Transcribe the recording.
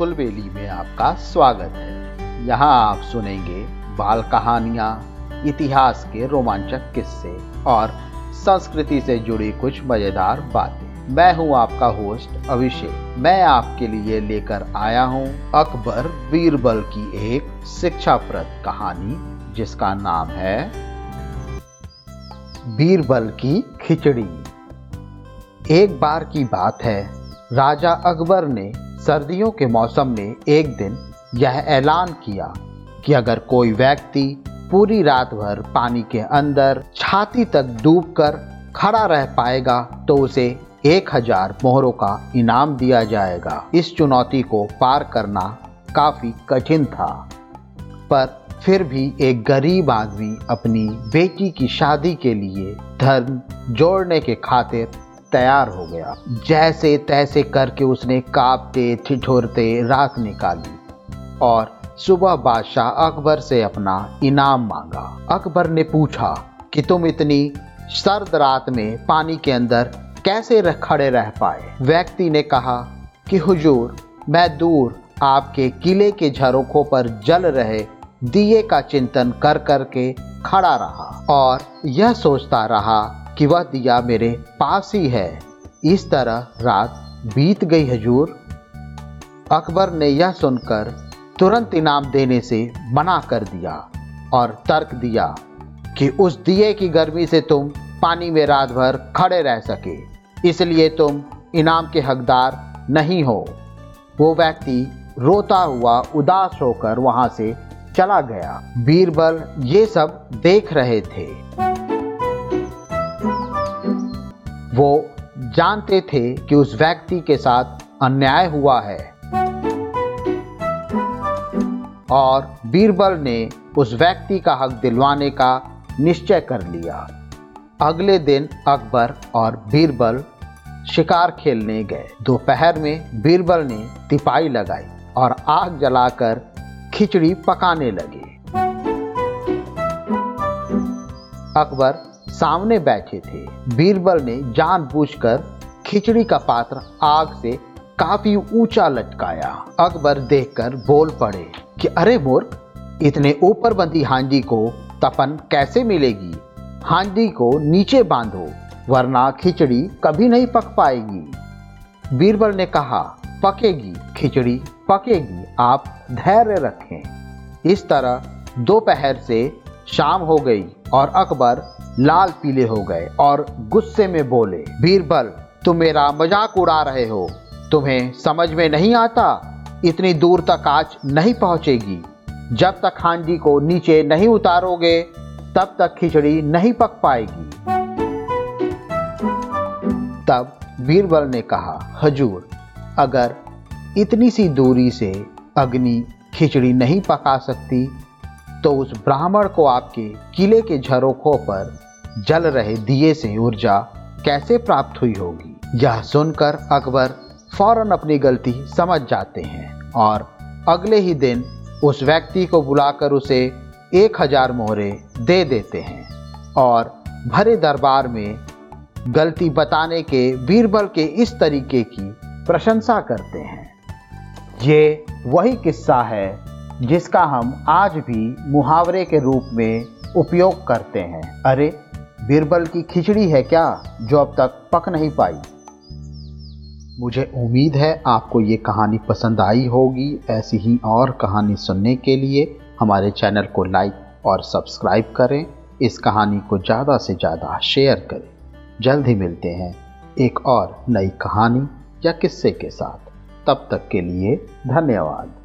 कुलबेली में आपका स्वागत है। यहाँ आप सुनेंगे बाल कहानियाँ, इतिहास के रोमांचक किस्से और संस्कृति से जुड़ी कुछ मज़ेदार बातें। मैं हूँ आपका होस्ट अभिषेक। मैं आपके लिए लेकर आया हूँ अकबर बीरबल की एक शिक्षाप्रद कहानी, जिसका नाम है बीरबल की खिचड़ी। एक बार की बात है, राजा अकबर ने सर्दियों के मौसम में एक दिन यह ऐलान किया कि अगर कोई व्यक्ति पूरी रात भर पानी के अंदर छाती तक डूबकर खड़ा रह पाएगा तो उसे एक हज़ार मोहरों का इनाम दिया जाएगा। इस चुनौती को पार करना काफ़ी कठिन था। पर फिर भी एक गरीब आदमी अपनी बेटी की शादी के लिए धर्म जोड़ने के खातिर तैयार हो गया। जैसे तैसे करके उसने कांपते, ठिठुरते रात निकाली और सुबह बादशाह अकबर से अपना इनाम मांगा। अकबर ने पूछा कि तुम इतनी सर्द रात में पानी के अंदर कैसे खड़े रह पाए? व्यक्ति ने कहा कि हुजूर, मैं दूर आपके किले के झरोखों पर जल रहे दिए का चिंतन कर कर के खड़ा रहा और यह सोचता रहा कि वह दिया मेरे पास ही है। इस तरह रात बीत गई हजूर। अकबर ने यह सुनकर तुरंत इनाम देने से मना कर दिया और तर्क दिया कि उस दिए की गर्मी से तुम पानी में रात भर खड़े रह सके, इसलिए तुम इनाम के हकदार नहीं हो। वो व्यक्ति रोता हुआ उदास होकर वहाँ से चला गया। बीरबल ये सब देख रहे थे। वो जानते थे कि उस व्यक्ति के साथ अन्याय हुआ है। और बीरबल ने उस व्यक्ति का हक दिलवाने का निश्चय कर लिया। अगले दिन अकबर और बीरबल शिकार खेलने गए। दोपहर में बीरबल ने तिपाई लगाई और आग जलाकर खिचड़ी पकाने लगे। अकबर सामने बैठे थे। बीरबल ने जानबूझकर खिचड़ी का पात्र आग से काफ़ी ऊँचा लटकाया। अकबर देखकर बोल पड़े कि, अरे मूर्ख इतने ऊपर बंदी हांडी को तपन कैसे मिलेगी? हांडी को नीचे बांधो, वरना खिचड़ी कभी नहीं पक पाएगी। बीरबल ने कहा, पकेगी, खिचड़ी पकेगी, आप धैर्य रखें। इस तरह दोपहर से शाम हो गई और अकबर लाल पीले हो गए और गुस्से में बोले, बीरबल, तुम मेरा मज़ाक उड़ा रहे हो। तुम्हें समझ में नहीं आता? इतनी दूर तक आज नहीं पहुंचेगी। जब तक हांडी को नीचे नहीं उतारोगे, तब तक खिचड़ी नहीं पक पाएगी। तब बीरबल ने कहा, हजूर, अगर इतनी सी दूरी से अग्नि खिचड़ी नहीं पका सकती तो उस ब्राह्मण को आपके किले के झरोखों पर जल रहे दिए से ऊर्जा कैसे प्राप्त हुई होगी? यह सुनकर अकबर फ़ौरन अपनी गलती समझ जाते हैं और अगले ही दिन उस व्यक्ति को बुलाकर उसे एक हज़ार मोहरे दे देते हैं और भरे दरबार में गलती बताने के बीरबल के इस तरीके की प्रशंसा करते हैं। ये वही किस्सा है जिसका हम आज भी मुहावरे के रूप में उपयोग करते हैं। अरे, बीरबल की खिचड़ी है क्या जो अब तक पक नहीं पाई? मुझे उम्मीद है आपको ये कहानी पसंद आई होगी। ऐसी ही और कहानी सुनने के लिए हमारे चैनल को लाइक और सब्सक्राइब करें। इस कहानी को ज़्यादा से ज़्यादा शेयर करें। जल्द ही मिलते हैं एक और नई कहानी या किस्से के साथ। तब तक के लिए धन्यवाद।